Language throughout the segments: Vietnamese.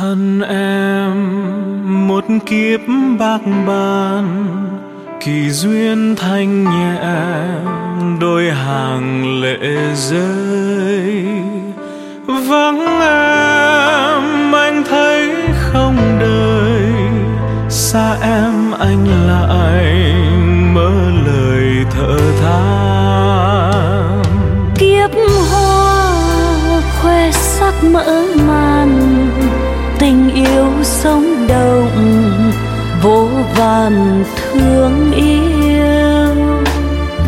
thân em, một kiếp bạc bàn kỳ duyên thanh nhẹ, đôi hàng lệ rơi. Vắng em, anh thấy không đời, xa em anh lại mơ lời thở than. Kiếp hoa khoe sắc mỡ màng yêu sống động, vô vàn thương yêu.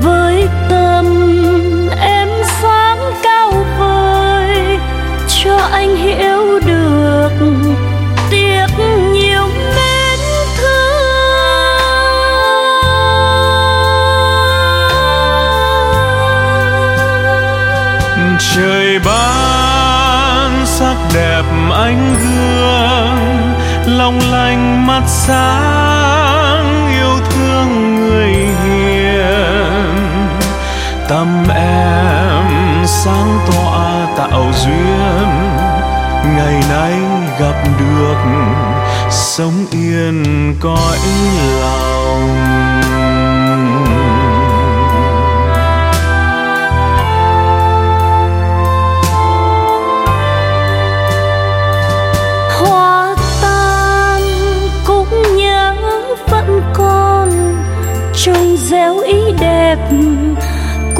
Với tâm em sáng cao vời, cho anh hiểu được tiếc nhiều mến thương. Trời ban sắc đẹp anh gương lòng lành mắt sáng yêu thương người hiền. Tâm em sáng tỏa tạo duyên, ngày nay gặp được, sống yên cõi lòng.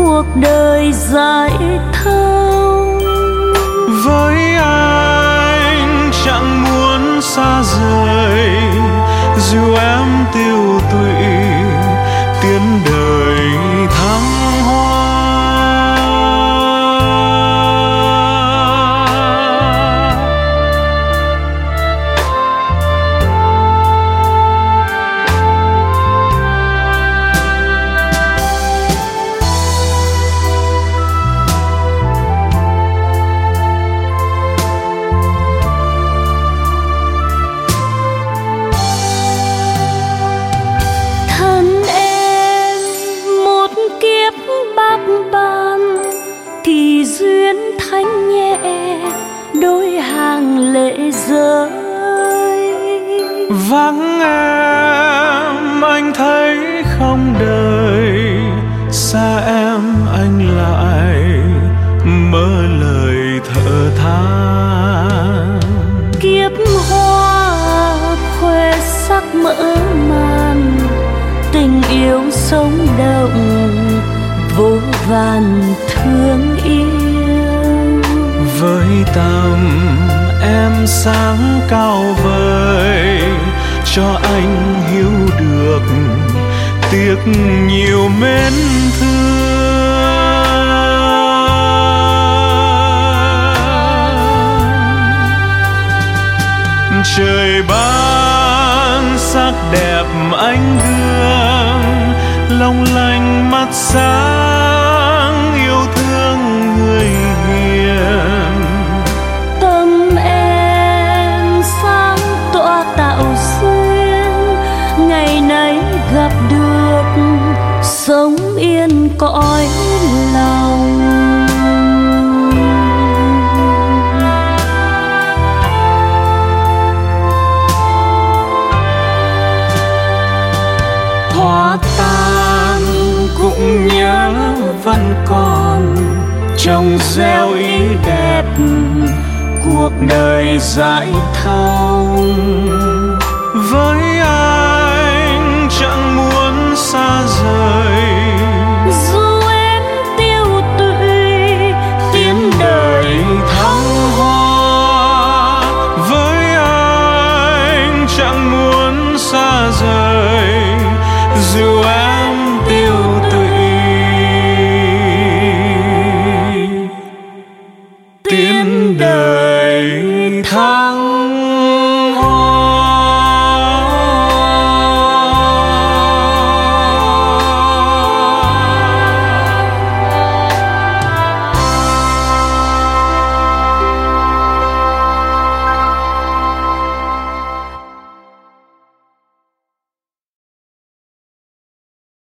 Cuộc đời dài thâu. Với anh chẳng muốn xa rời dù em tiêu tụy rơi. Vắng em, anh thấy không đời. Xa em, anh lại mơ lời thở than. Kiếp hoa khoe sắc mỡ màn, tình yêu sống động vô vàn thương yêu với tâm, em sáng cao vời, cho anh hiểu được tiếc nhiều mến thương. Trời ban sắc đẹp anh gương long lanh mắt sáng nay gặp được, sống yên cõi lòng. Hoa tan cũng nhớ vẫn còn trong gieo ý đẹp cuộc đời dài thông với